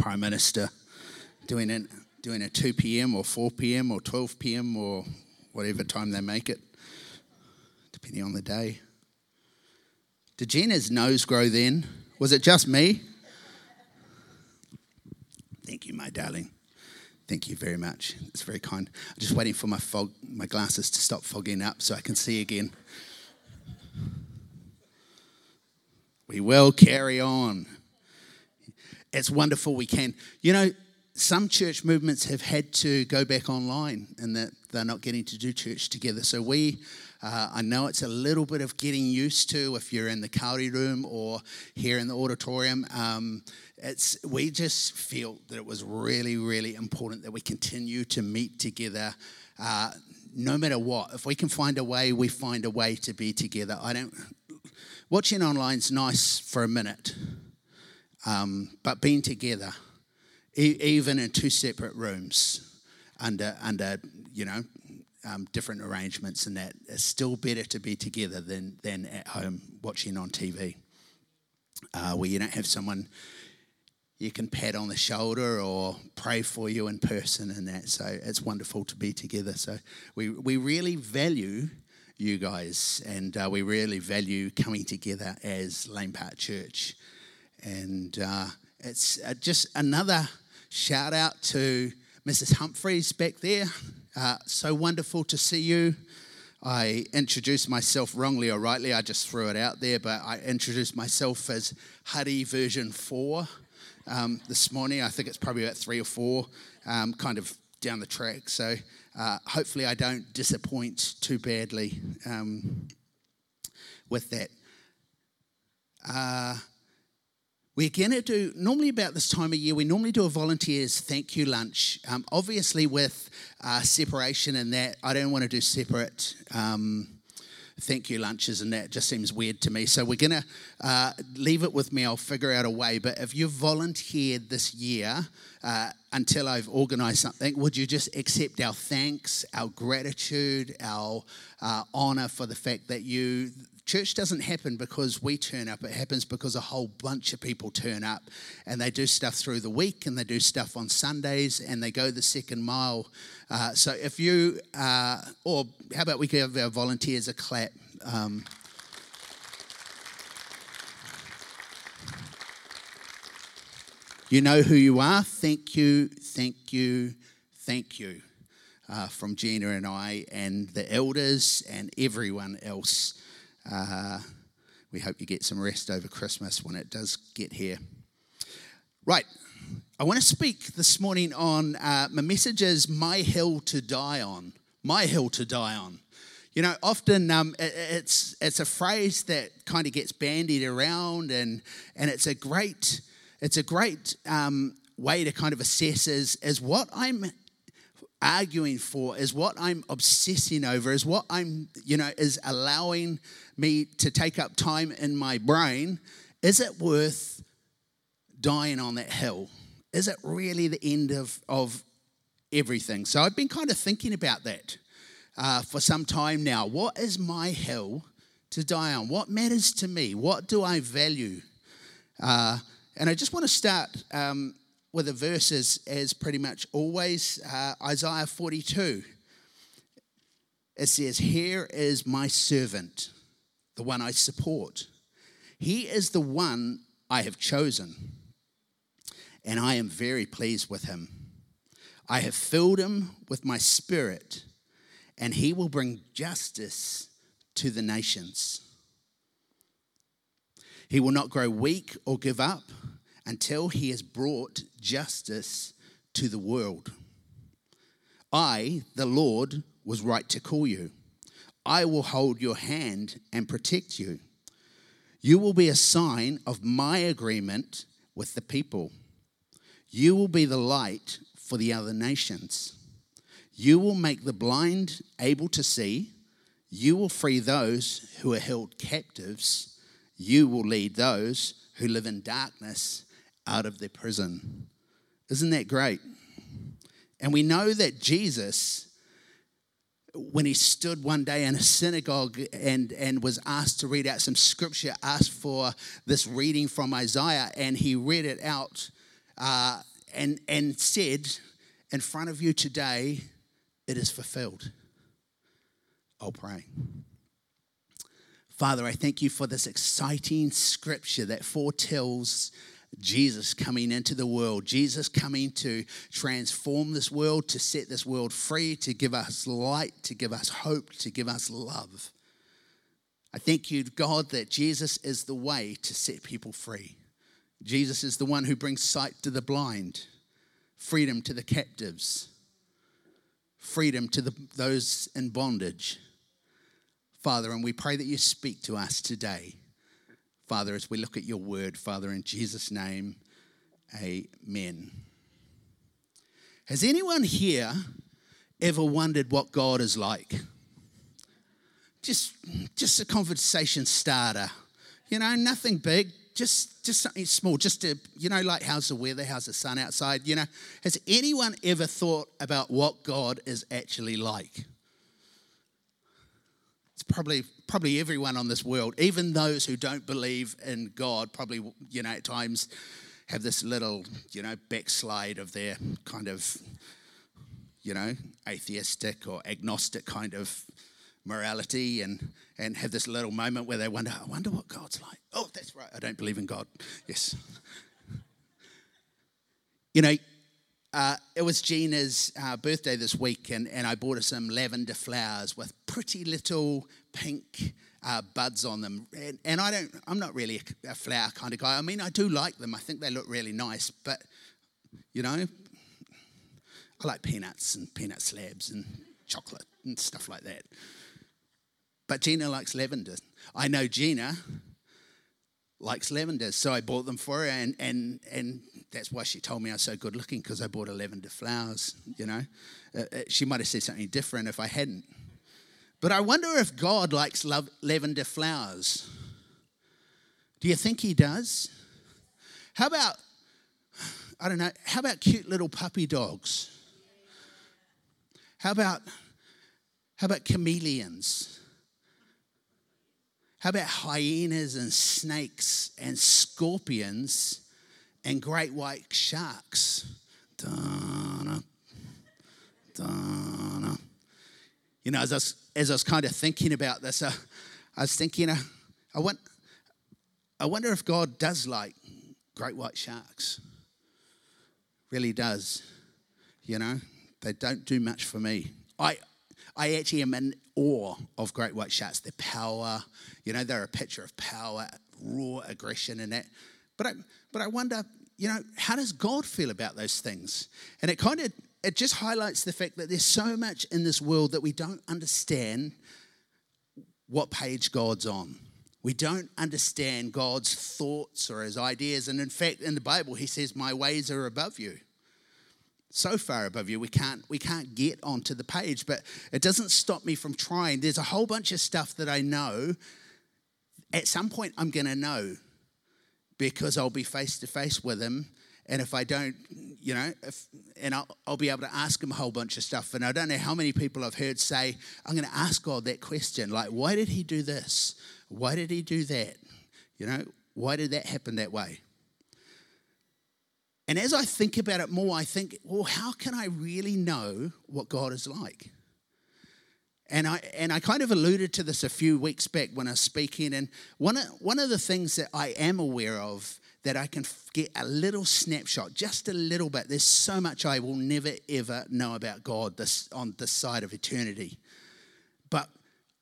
Prime Minister doing it doing a 2 p.m. or 4 p.m. or 12 p.m. or whatever time they make it, depending on the day. Did Gina's nose grow then? Was it just me? Thank you, my darling. Thank you very much. It's very kind. I'm just waiting for my fog, my glasses to stop fogging up so I can see again. We will carry on. It's wonderful we can. You know, some church movements have had to go back online and that they're not getting to do church together. So we, uh, I know it's a little bit of getting used to if you're in the Kauri room or here in the auditorium. Um, it's we just feel that it was really, really important that we continue to meet together. Uh, no matter what, if we can find a way, we find a way to be together. I don't. Watching online's nice for a minute, um, but being together e- even in two separate rooms under under you know um, different arrangements and that it's still better to be together than than at home watching on TV uh, where you don't have someone you can pat on the shoulder or pray for you in person and that. So it's wonderful to be together. So we we really value you guys and uh, we really value coming together as Lane Park Church and uh, it's uh, just another shout out to Mrs. Humphreys back there. Uh, so wonderful to see you. I introduced myself wrongly or rightly, I just threw it out there, but I introduced myself as Huddy version 4 um, this morning. I think it's probably about three or four, um, kind of down the track. So uh, hopefully I don't disappoint too badly um, with that. Uh, we're going to do, normally about this time of year, we normally do a volunteers thank you lunch. Um, obviously, with uh, separation and that, I don't want to do separate um, thank you lunches and that just seems weird to me. So we're going to uh, leave it with me. I'll figure out a way. But if you've volunteered this year uh, until I've organised something, would you just accept our thanks, our gratitude, our uh, honour for the fact that you Church doesn't happen because we turn up, it happens because a whole bunch of people turn up and they do stuff through the week and they do stuff on Sundays and they go the second mile. Uh, so if you, uh, or how about we give our volunteers a clap? Um, you know who you are. Thank you, thank you, thank you. Uh, from Gina and I, and the elders, and everyone else uh, we hope you get some rest over Christmas when it does get here. Right, I want to speak this morning on uh, my message is My Hill to Die On. My Hill to Die On. You know, often um, it, it's, it's a phrase that kind of gets bandied around, and, and it's a great, it's a great um, way to kind of assess is, is what I'm arguing for is what I'm obsessing over, is what I'm, you know, is allowing me to take up time in my brain. Is it worth dying on that hill? Is it really the end of, of everything? So I've been kind of thinking about that uh, for some time now. What is my hill to die on? What matters to me? What do I value? Uh, and I just want to start um, with the verses as pretty much always uh, Isaiah 42. It says, Here is my servant, the one I support. He is the one I have chosen, and I am very pleased with him. I have filled him with my spirit, and he will bring justice to the nations. He will not grow weak or give up until he has brought justice to the world. I, the Lord, was right to call you. I will hold your hand and protect you. You will be a sign of my agreement with the people. You will be the light for the other nations. You will make the blind able to see. You will free those who are held captives. You will lead those who live in darkness out of their prison. Isn't that great? And we know that Jesus, when he stood one day in a synagogue and, and was asked to read out some scripture, asked for this reading from Isaiah, and he read it out. Uh, and, and said in front of you today, it is fulfilled. I'll pray. Father, I thank you for this exciting scripture that foretells Jesus coming into the world, Jesus coming to transform this world, to set this world free, to give us light, to give us hope, to give us love. I thank you, God, that Jesus is the way to set people free. Jesus is the one who brings sight to the blind, freedom to the captives, freedom to the, those in bondage. Father, and we pray that you speak to us today. Father, as we look at your word, Father, in Jesus' name, amen. Has anyone here ever wondered what God is like? Just, just a conversation starter. You know, nothing big, just, just something small, just to, you know, like how's the weather, how's the sun outside, you know. Has anyone ever thought about what God is actually like? Probably probably everyone on this world, even those who don't believe in God, probably you know at times have this little you know backslide of their kind of you know atheistic or agnostic kind of morality and and have this little moment where they wonder, I wonder what God's like. Oh, that's right, I don't believe in God. Yes. You know, uh, it was Gina's uh, birthday this week, and, and I bought her some lavender flowers with pretty little pink uh, buds on them. And, and, I don't, I'm not really a, a, flower kind of guy. I mean, I do like them. I think they look really nice, but you know, I like peanuts and peanut slabs and chocolate and stuff like that. But Gina likes lavender. I know Gina likes lavender, so I bought them for her, and and and that's why she told me I was so good looking because I bought her lavender flowers. You know, uh, uh, she might have said something different if I hadn't. But I wonder if God likes lavender flowers. Do you think He does? How about, I don't know, how about cute little puppy dogs? How about, how about chameleons? How about hyenas and snakes and scorpions and great white sharks. Donna, Donna. You know, as I was, as I was kind of thinking about this, uh, I was thinking, uh, I, want, I wonder if God does like great white sharks. Really does. You know, they don't do much for me. I, I actually am in awe of great white sharks. Their power, you know, they're a picture of power, raw aggression, and that. But I, but I wonder, you know, how does God feel about those things? And it kind of it just highlights the fact that there's so much in this world that we don't understand what page God's on. We don't understand God's thoughts or his ideas. And in fact, in the Bible, he says, My ways are above you. So far above you, we can't, we can't get onto the page, but it doesn't stop me from trying. There's a whole bunch of stuff that I know. At some point, I'm going to know because I'll be face to face with him. And if I don't, you know, if, and I'll, I'll, be able to ask him a whole bunch of stuff. And I don't know how many people I've heard say, I'm going to ask God that question like, why did he do this? Why did he do that? You know, why did that happen that way? And as I think about it more, I think, well, how can I really know what God is like? And I, and I kind of alluded to this a few weeks back when I was speaking. And one of, one of the things that I am aware of that I can get a little snapshot, just a little bit. There's so much I will never ever know about God this, on this side of eternity. But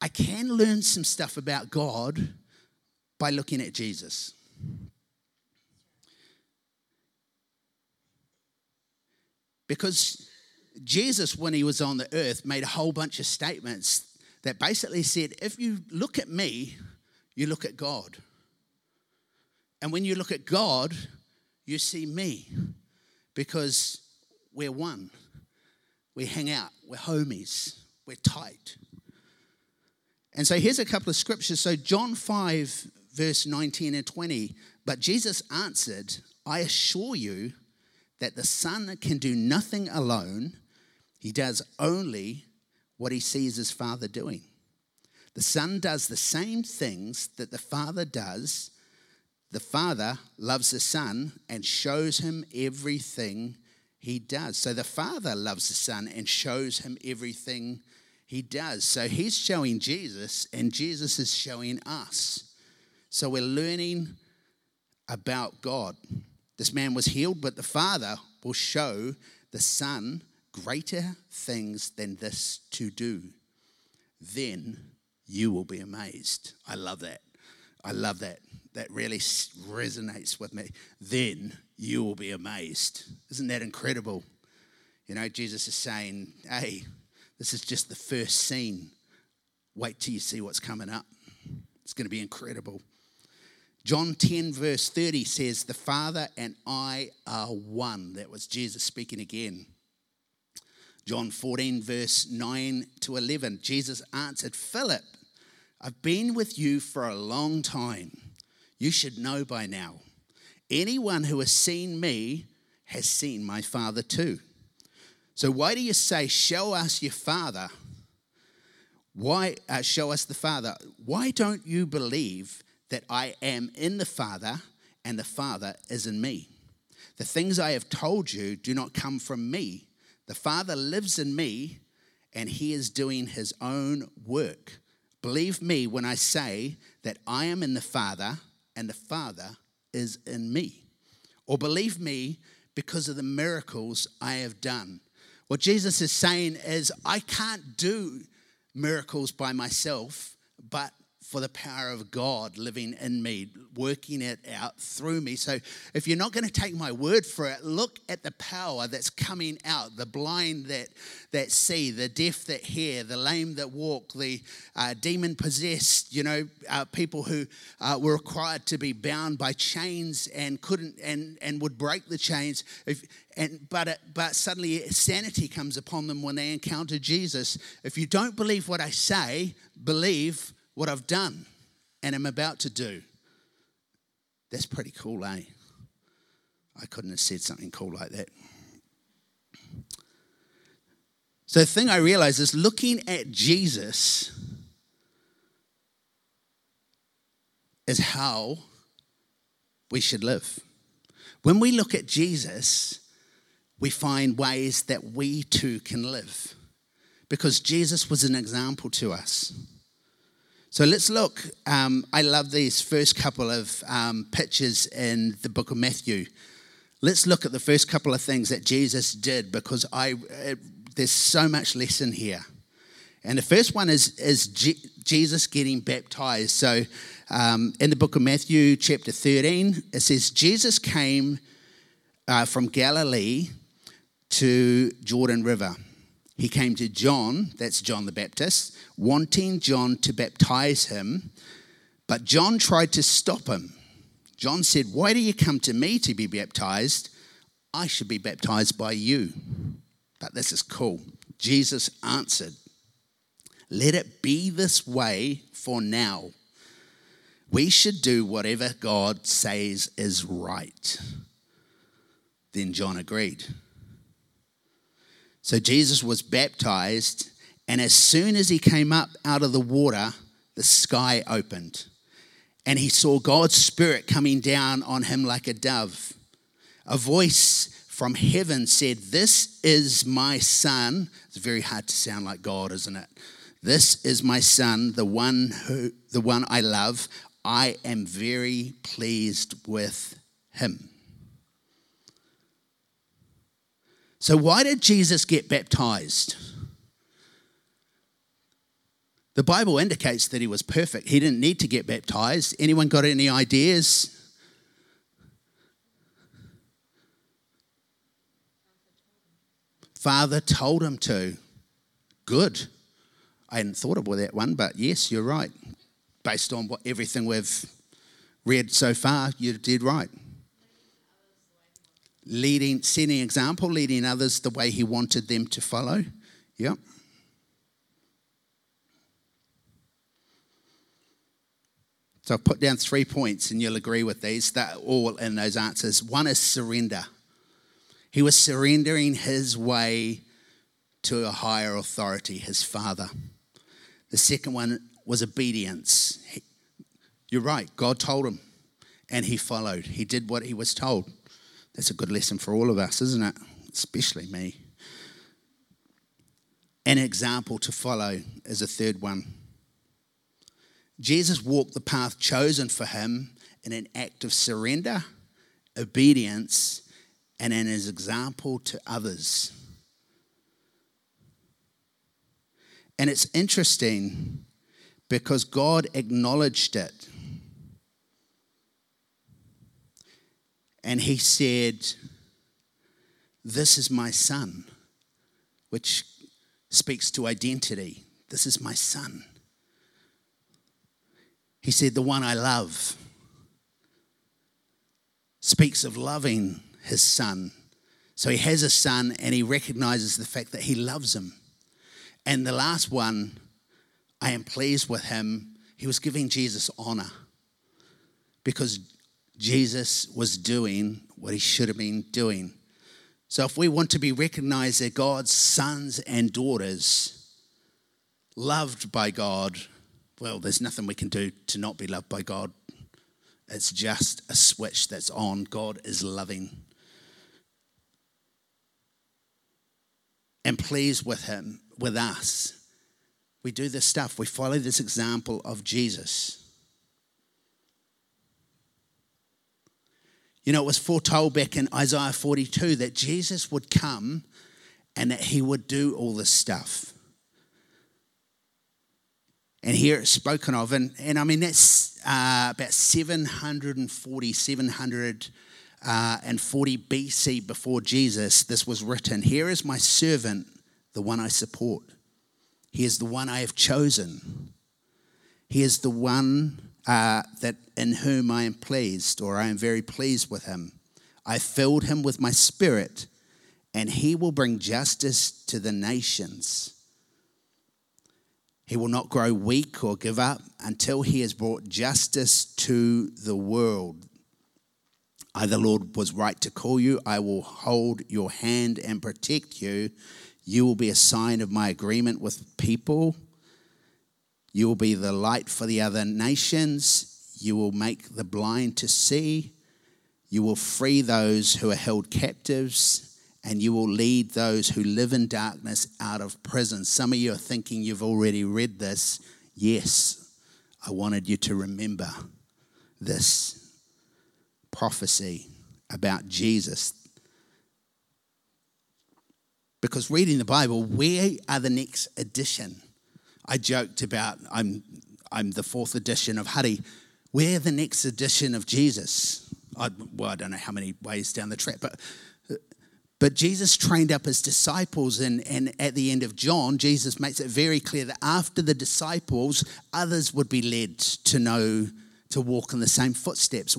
I can learn some stuff about God by looking at Jesus. Because Jesus, when he was on the earth, made a whole bunch of statements that basically said, if you look at me, you look at God. And when you look at God, you see me because we're one. We hang out, we're homies, we're tight. And so here's a couple of scriptures. So, John 5, verse 19 and 20. But Jesus answered, I assure you that the Son can do nothing alone he does only what he sees his Father doing. The Son does the same things that the Father does, The Father loves the Son and shows him everything he does. So the Father loves the Son and shows him everything he does. So he's showing Jesus, and Jesus is showing us. So we're learning about God. This man was healed, but the Father will show the Son greater things than this to do. Then you will be amazed. I love that. I love that. That really resonates with me. Then you will be amazed. Isn't that incredible? You know, Jesus is saying, hey, this is just the first scene. Wait till you see what's coming up. It's going to be incredible. John 10, verse 30 says, The Father and I are one. That was Jesus speaking again. John 14, verse 9 to 11, Jesus answered, Philip, I've been with you for a long time. You should know by now. Anyone who has seen me has seen my Father too. So why do you say, Show us your Father? Why uh, show us the Father? Why don't you believe that I am in the Father and the Father is in me? The things I have told you do not come from me. The Father lives in me and he is doing his own work. Believe me when I say that I am in the Father and the Father is in me. Or believe me because of the miracles I have done. What Jesus is saying is, I can't do miracles by myself, but for the power of God living in me, working it out through me. So if you're not going to take my word for it, look at the power that's coming out the blind that, that see, the deaf that hear, the lame that walk, the uh, demon possessed, you know, uh, people who uh, were required to be bound by chains and couldn't and, and would break the chains. If, and, but, it, but suddenly sanity comes upon them when they encounter Jesus. If you don't believe what I say, believe what I've done and am about to do. That's pretty cool, eh? I couldn't have said something cool like that. So the thing I realize is looking at Jesus is how we should live. When we look at Jesus, we find ways that we too can live because Jesus was an example to us. So let's look. Um, I love these first couple of um, pictures in the book of Matthew. Let's look at the first couple of things that Jesus did because I, it, there's so much lesson here. And the first one is, is G- Jesus getting baptized. So um, in the book of Matthew, chapter 13, it says, Jesus came uh, from Galilee to Jordan River he came to John, that's John the Baptist, wanting John to baptize him, but John tried to stop him. John said, Why do you come to me to be baptized? I should be baptized by you. But this is cool. Jesus answered, Let it be this way for now. We should do whatever God says is right. Then John agreed. So Jesus was baptized, and as soon as he came up out of the water, the sky opened. And he saw God's Spirit coming down on him like a dove. A voice from heaven said, This is my son. It's very hard to sound like God, isn't it? This is my son, the one who the one I love. I am very pleased with him. So, why did Jesus get baptized? The Bible indicates that he was perfect. He didn't need to get baptized. Anyone got any ideas? Father told him to. Good. I hadn't thought about that one, but yes, you're right. Based on what everything we've read so far, you did right leading, setting example, leading others the way he wanted them to follow. Yep. So I've put down three points, and you'll agree with these. They're all in those answers. One is surrender. He was surrendering his way to a higher authority, his father. The second one was obedience. He, you're right, God told him. and he followed. He did what he was told. That's a good lesson for all of us, isn't it? Especially me. An example to follow is a third one. Jesus walked the path chosen for him in an act of surrender, obedience, and in his example to others. And it's interesting because God acknowledged it. And he said, This is my son, which speaks to identity. This is my son. He said, The one I love speaks of loving his son. So he has a son and he recognizes the fact that he loves him. And the last one, I am pleased with him. He was giving Jesus honor because Jesus was doing what he should have been doing. So, if we want to be recognized as God's sons and daughters, loved by God, well, there's nothing we can do to not be loved by God. It's just a switch that's on. God is loving. And pleased with Him, with us. We do this stuff. We follow this example of Jesus. You know, it was foretold back in Isaiah 42 that Jesus would come and that he would do all this stuff. And here it's spoken of. And, and I mean, that's uh, about 740, 740 uh, BC before Jesus, this was written. Here is my servant, the one I support. He is the one I have chosen. He is the one uh, that in whom I am pleased, or I am very pleased with him. I filled him with my spirit, and he will bring justice to the nations. He will not grow weak or give up until he has brought justice to the world. I, the Lord, was right to call you. I will hold your hand and protect you. You will be a sign of my agreement with people. You will be the light for the other nations. You will make the blind to see. You will free those who are held captives and you will lead those who live in darkness out of prison. Some of you are thinking you've already read this. Yes, I wanted you to remember this prophecy about Jesus. Because reading the Bible, we are the next edition. I joked about I'm, I'm the fourth edition of Huddy. We're the next edition of Jesus. I, well, I don't know how many ways down the track, but but Jesus trained up his disciples, and, and at the end of John, Jesus makes it very clear that after the disciples, others would be led to know, to walk in the same footsteps.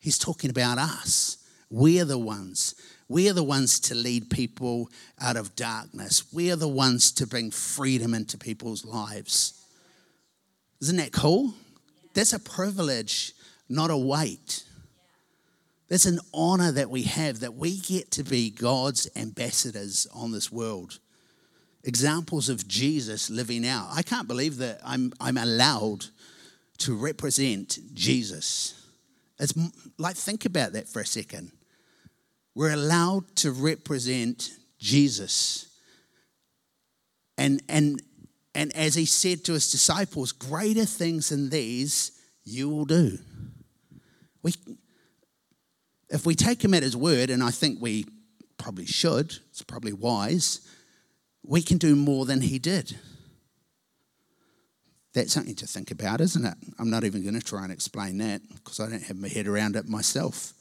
He's talking about us. We're the ones. We're the ones to lead people out of darkness. We're the ones to bring freedom into people's lives. Isn't that cool? That's a privilege, not a weight. That's an honor that we have that we get to be God's ambassadors on this world. Examples of Jesus living out. I can't believe that I'm, I'm allowed to represent Jesus. It's like, think about that for a second. We're allowed to represent Jesus. And, and, and as he said to his disciples, greater things than these you will do. We, if we take him at his word, and I think we probably should, it's probably wise, we can do more than he did. That's something to think about, isn't it? I'm not even going to try and explain that because I don't have my head around it myself.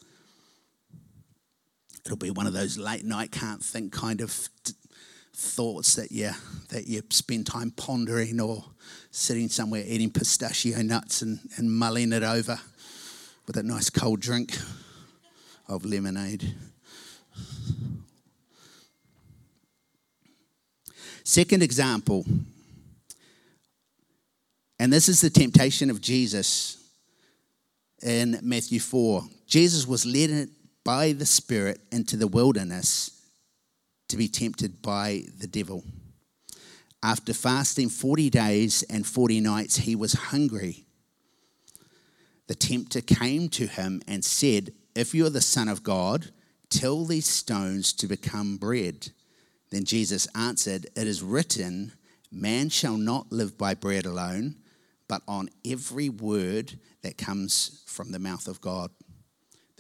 It'll be one of those late night can't think kind of thoughts that you that you spend time pondering or sitting somewhere eating pistachio nuts and, and mulling it over with a nice cold drink of lemonade. Second example, and this is the temptation of Jesus in Matthew 4. Jesus was led by the Spirit into the wilderness to be tempted by the devil. After fasting 40 days and 40 nights, he was hungry. the tempter came to him and said, If you are the Son of God, tell these stones to become bread. Then Jesus answered, It is written, Man shall not live by bread alone, but on every word that comes from the mouth of God.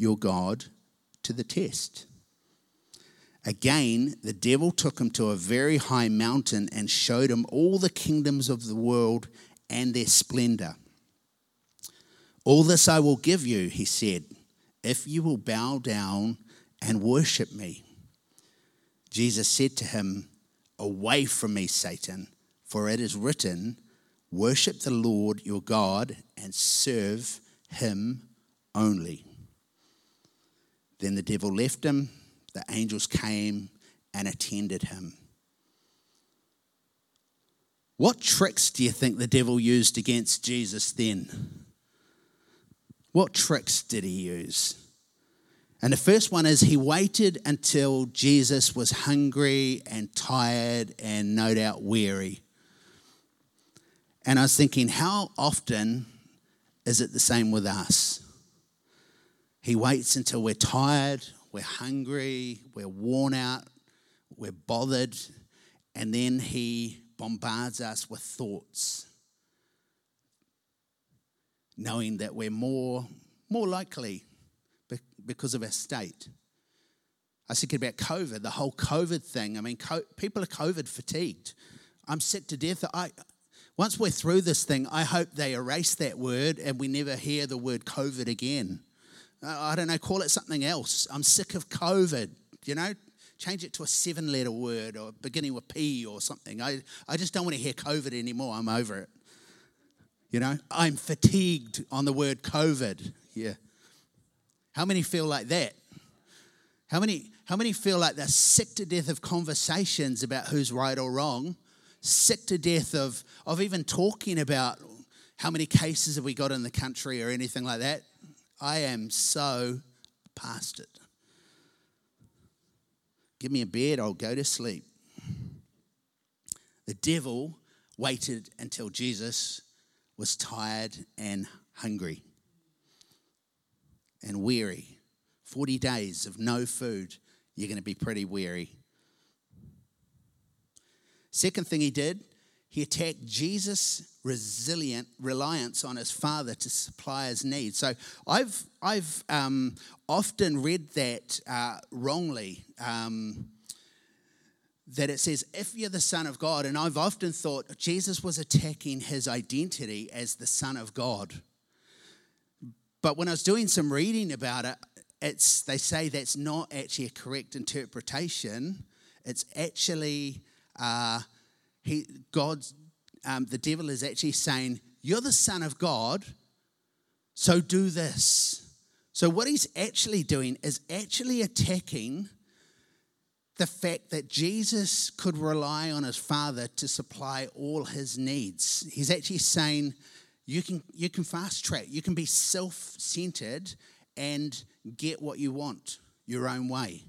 your God to the test. Again, the devil took him to a very high mountain and showed him all the kingdoms of the world and their splendor. All this I will give you, he said, if you will bow down and worship me. Jesus said to him, Away from me, Satan, for it is written, Worship the Lord your God and serve him only. Then the devil left him, the angels came and attended him. What tricks do you think the devil used against Jesus then? What tricks did he use? And the first one is he waited until Jesus was hungry and tired and no doubt weary. And I was thinking, how often is it the same with us? He waits until we're tired, we're hungry, we're worn out, we're bothered, and then he bombards us with thoughts knowing that we're more, more likely because of our state. I was thinking about COVID, the whole COVID thing. I mean, co- people are COVID fatigued. I'm sick to death. I, once we're through this thing, I hope they erase that word and we never hear the word COVID again. I don't know, call it something else. I'm sick of COVID, you know? Change it to a seven letter word or beginning with P or something. I, I just don't want to hear COVID anymore. I'm over it. You know, I'm fatigued on the word COVID. Yeah. How many feel like that? How many, how many feel like they're sick to death of conversations about who's right or wrong? Sick to death of, of even talking about how many cases have we got in the country or anything like that? I am so past it. Give me a bed, I'll go to sleep. The devil waited until Jesus was tired and hungry and weary. 40 days of no food, you're going to be pretty weary. Second thing he did, he attacked Jesus' resilient reliance on his father to supply his needs. So I've I've um, often read that uh, wrongly. Um, that it says, if you're the Son of God, and I've often thought Jesus was attacking his identity as the Son of God. But when I was doing some reading about it, it's, they say that's not actually a correct interpretation. It's actually, uh, he, God's, um, the devil is actually saying, You're the Son of God, so do this. So, what he's actually doing is actually attacking the fact that Jesus could rely on his Father to supply all his needs. He's actually saying, you can, you can fast track, you can be self centered and get what you want your own way.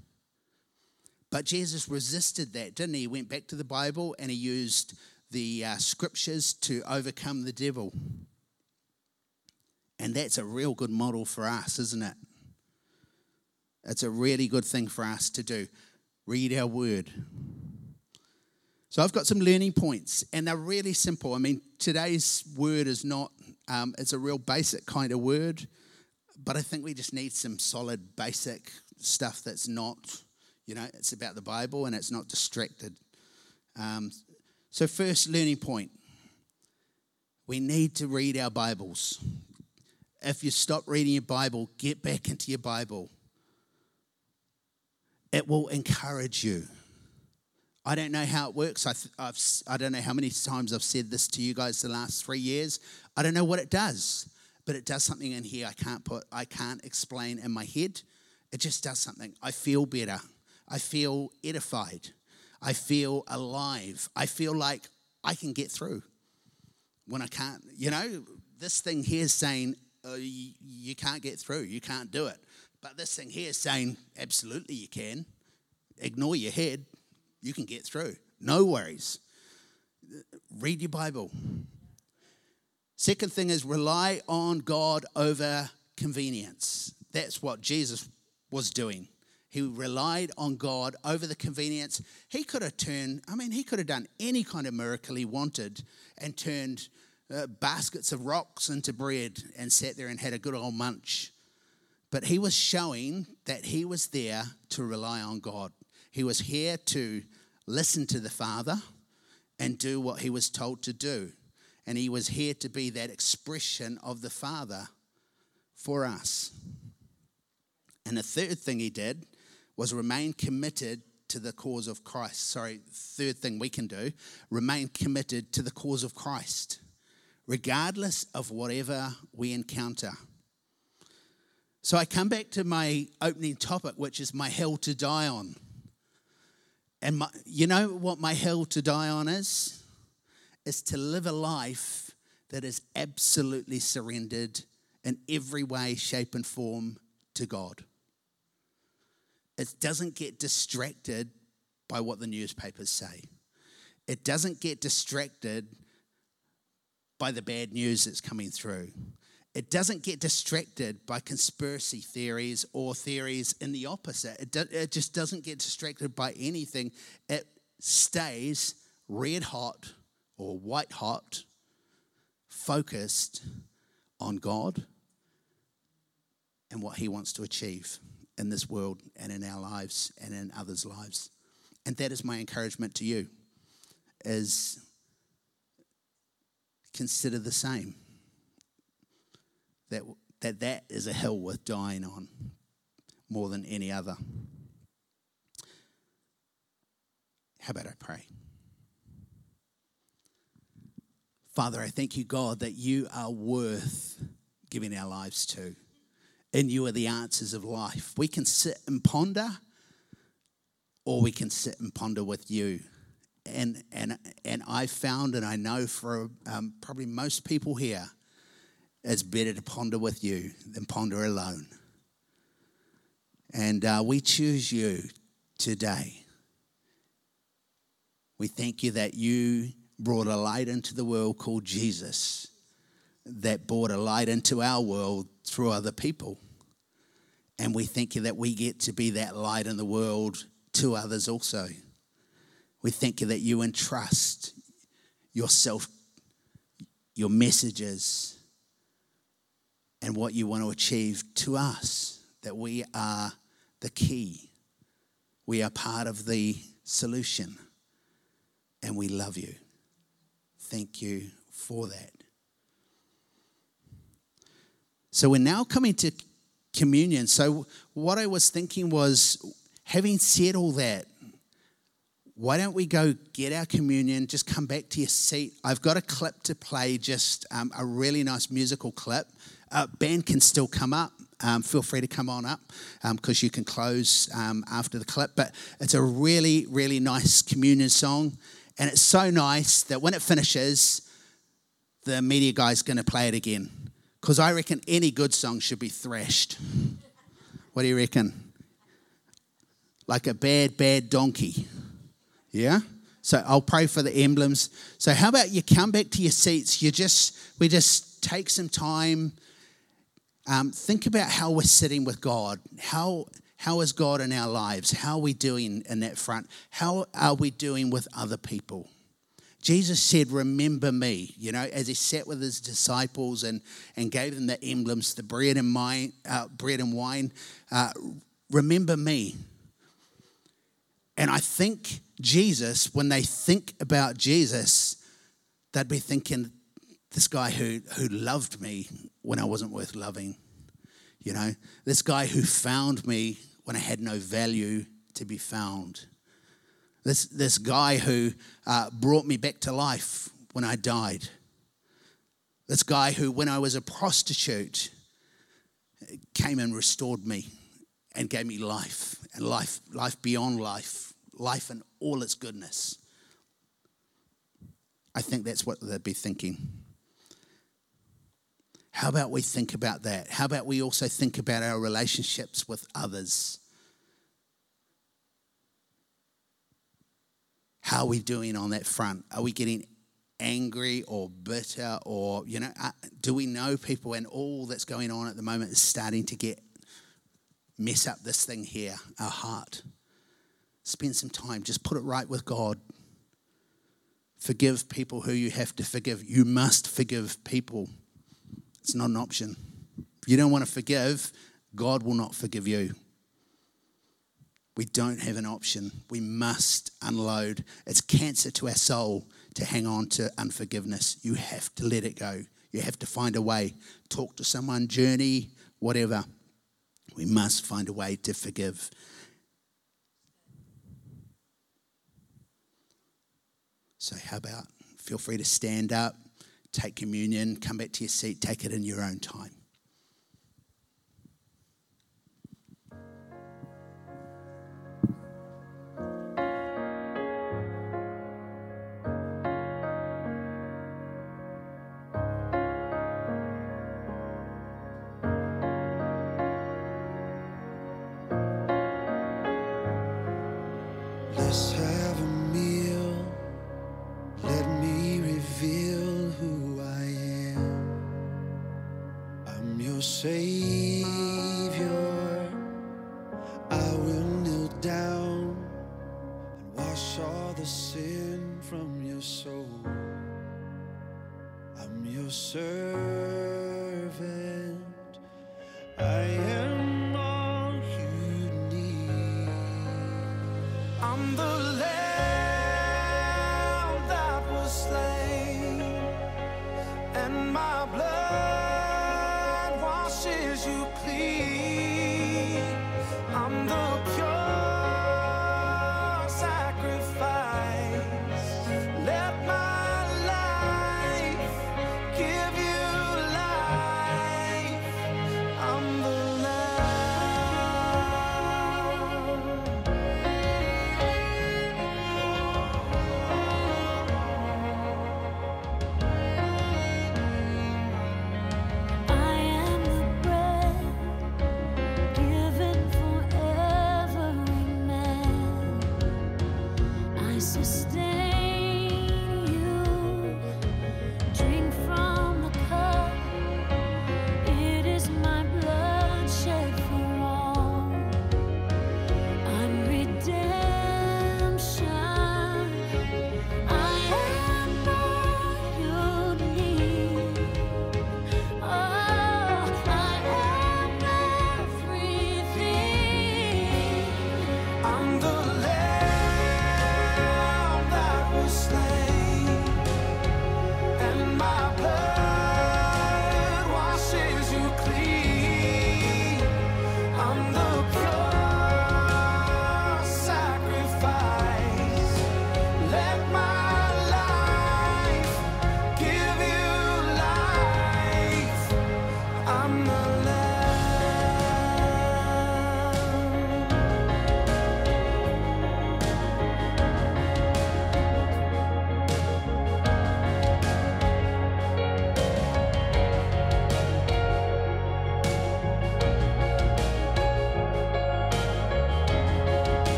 But Jesus resisted that, didn't he? He went back to the Bible and he used the uh, scriptures to overcome the devil. And that's a real good model for us, isn't it? It's a really good thing for us to do read our word. So I've got some learning points, and they're really simple. I mean, today's word is not, um, it's a real basic kind of word, but I think we just need some solid, basic stuff that's not, you know, it's about the Bible and it's not distracted. Um, so, first learning point we need to read our Bibles. If you stop reading your Bible, get back into your Bible it will encourage you. I don't know how it works. I, I've, I don't know how many times I've said this to you guys the last three years. I don't know what it does, but it does something in here I can't put, I can't explain in my head. It just does something. I feel better. I feel edified. I feel alive. I feel like I can get through when I can't. You know, this thing here is saying uh, you, you can't get through, you can't do it. But this thing here is saying absolutely you can. Ignore your head, you can get through. No worries. Read your Bible. Second thing is rely on God over convenience. That's what Jesus was doing. He relied on God over the convenience. He could have turned, I mean, he could have done any kind of miracle he wanted and turned uh, baskets of rocks into bread and sat there and had a good old munch. But he was showing that he was there to rely on God. He was here to listen to the Father and do what he was told to do. And he was here to be that expression of the Father for us. And the third thing he did was remain committed to the cause of Christ. Sorry, third thing we can do remain committed to the cause of Christ, regardless of whatever we encounter. So I come back to my opening topic, which is my hell to die on. And my, you know what my hell to die on is? Is to live a life that is absolutely surrendered in every way, shape, and form to God. It doesn't get distracted by what the newspapers say. It doesn't get distracted by the bad news that's coming through. It doesn't get distracted by conspiracy theories or theories in the opposite. It, do, it just doesn't get distracted by anything. It stays red hot or white hot, focused on God and what He wants to achieve in this world and in our lives and in others' lives. And that is my encouragement to you is consider the same that, that that is a hill worth dying on more than any other. How about I pray? Father, I thank you, God, that you are worth giving our lives to. And you are the answers of life. We can sit and ponder, or we can sit and ponder with you. And, and, and I found, and I know for um, probably most people here, it's better to ponder with you than ponder alone. And uh, we choose you today. We thank you that you brought a light into the world called Jesus, that brought a light into our world through other people. And we thank you that we get to be that light in the world to others also. We thank you that you entrust yourself, your messages, and what you want to achieve to us, that we are the key. We are part of the solution, and we love you. Thank you for that. So we're now coming to communion. So, what I was thinking was, having said all that, why don't we go get our communion? Just come back to your seat. I've got a clip to play, just um, a really nice musical clip. Uh, band can still come up. Um, feel free to come on up because um, you can close um, after the clip. But it's a really, really nice communion song. And it's so nice that when it finishes, the media guy's going to play it again. Because I reckon any good song should be thrashed. What do you reckon? Like a bad, bad donkey. Yeah? So I'll pray for the emblems. So how about you come back to your seats? You just we just take some time um, think about how we're sitting with God. How, how is God in our lives? How are we doing in that front? How are we doing with other people? Jesus said, Remember me, you know, as he sat with his disciples and, and gave them the emblems, the bread and, wine, uh, bread and wine. Uh, remember me. And I think Jesus, when they think about Jesus, they'd be thinking, this guy who, who loved me when I wasn't worth loving. You know, this guy who found me when I had no value to be found. This, this guy who uh, brought me back to life when I died. This guy who, when I was a prostitute, came and restored me and gave me life and life, life beyond life, life and all its goodness. I think that's what they'd be thinking. How about we think about that? How about we also think about our relationships with others? How are we doing on that front? Are we getting angry or bitter or, you know, uh, do we know people and all that's going on at the moment is starting to get, mess up this thing here, our heart? Spend some time, just put it right with God. Forgive people who you have to forgive. You must forgive people. It's not an option. If you don't want to forgive, God will not forgive you. We don't have an option. We must unload. It's cancer to our soul to hang on to unforgiveness. You have to let it go. You have to find a way. Talk to someone, journey, whatever. We must find a way to forgive. So, how about feel free to stand up, take communion, come back to your seat, take it in your own time. I saw the sin from your soul. I'm your servant. I am.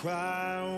Cry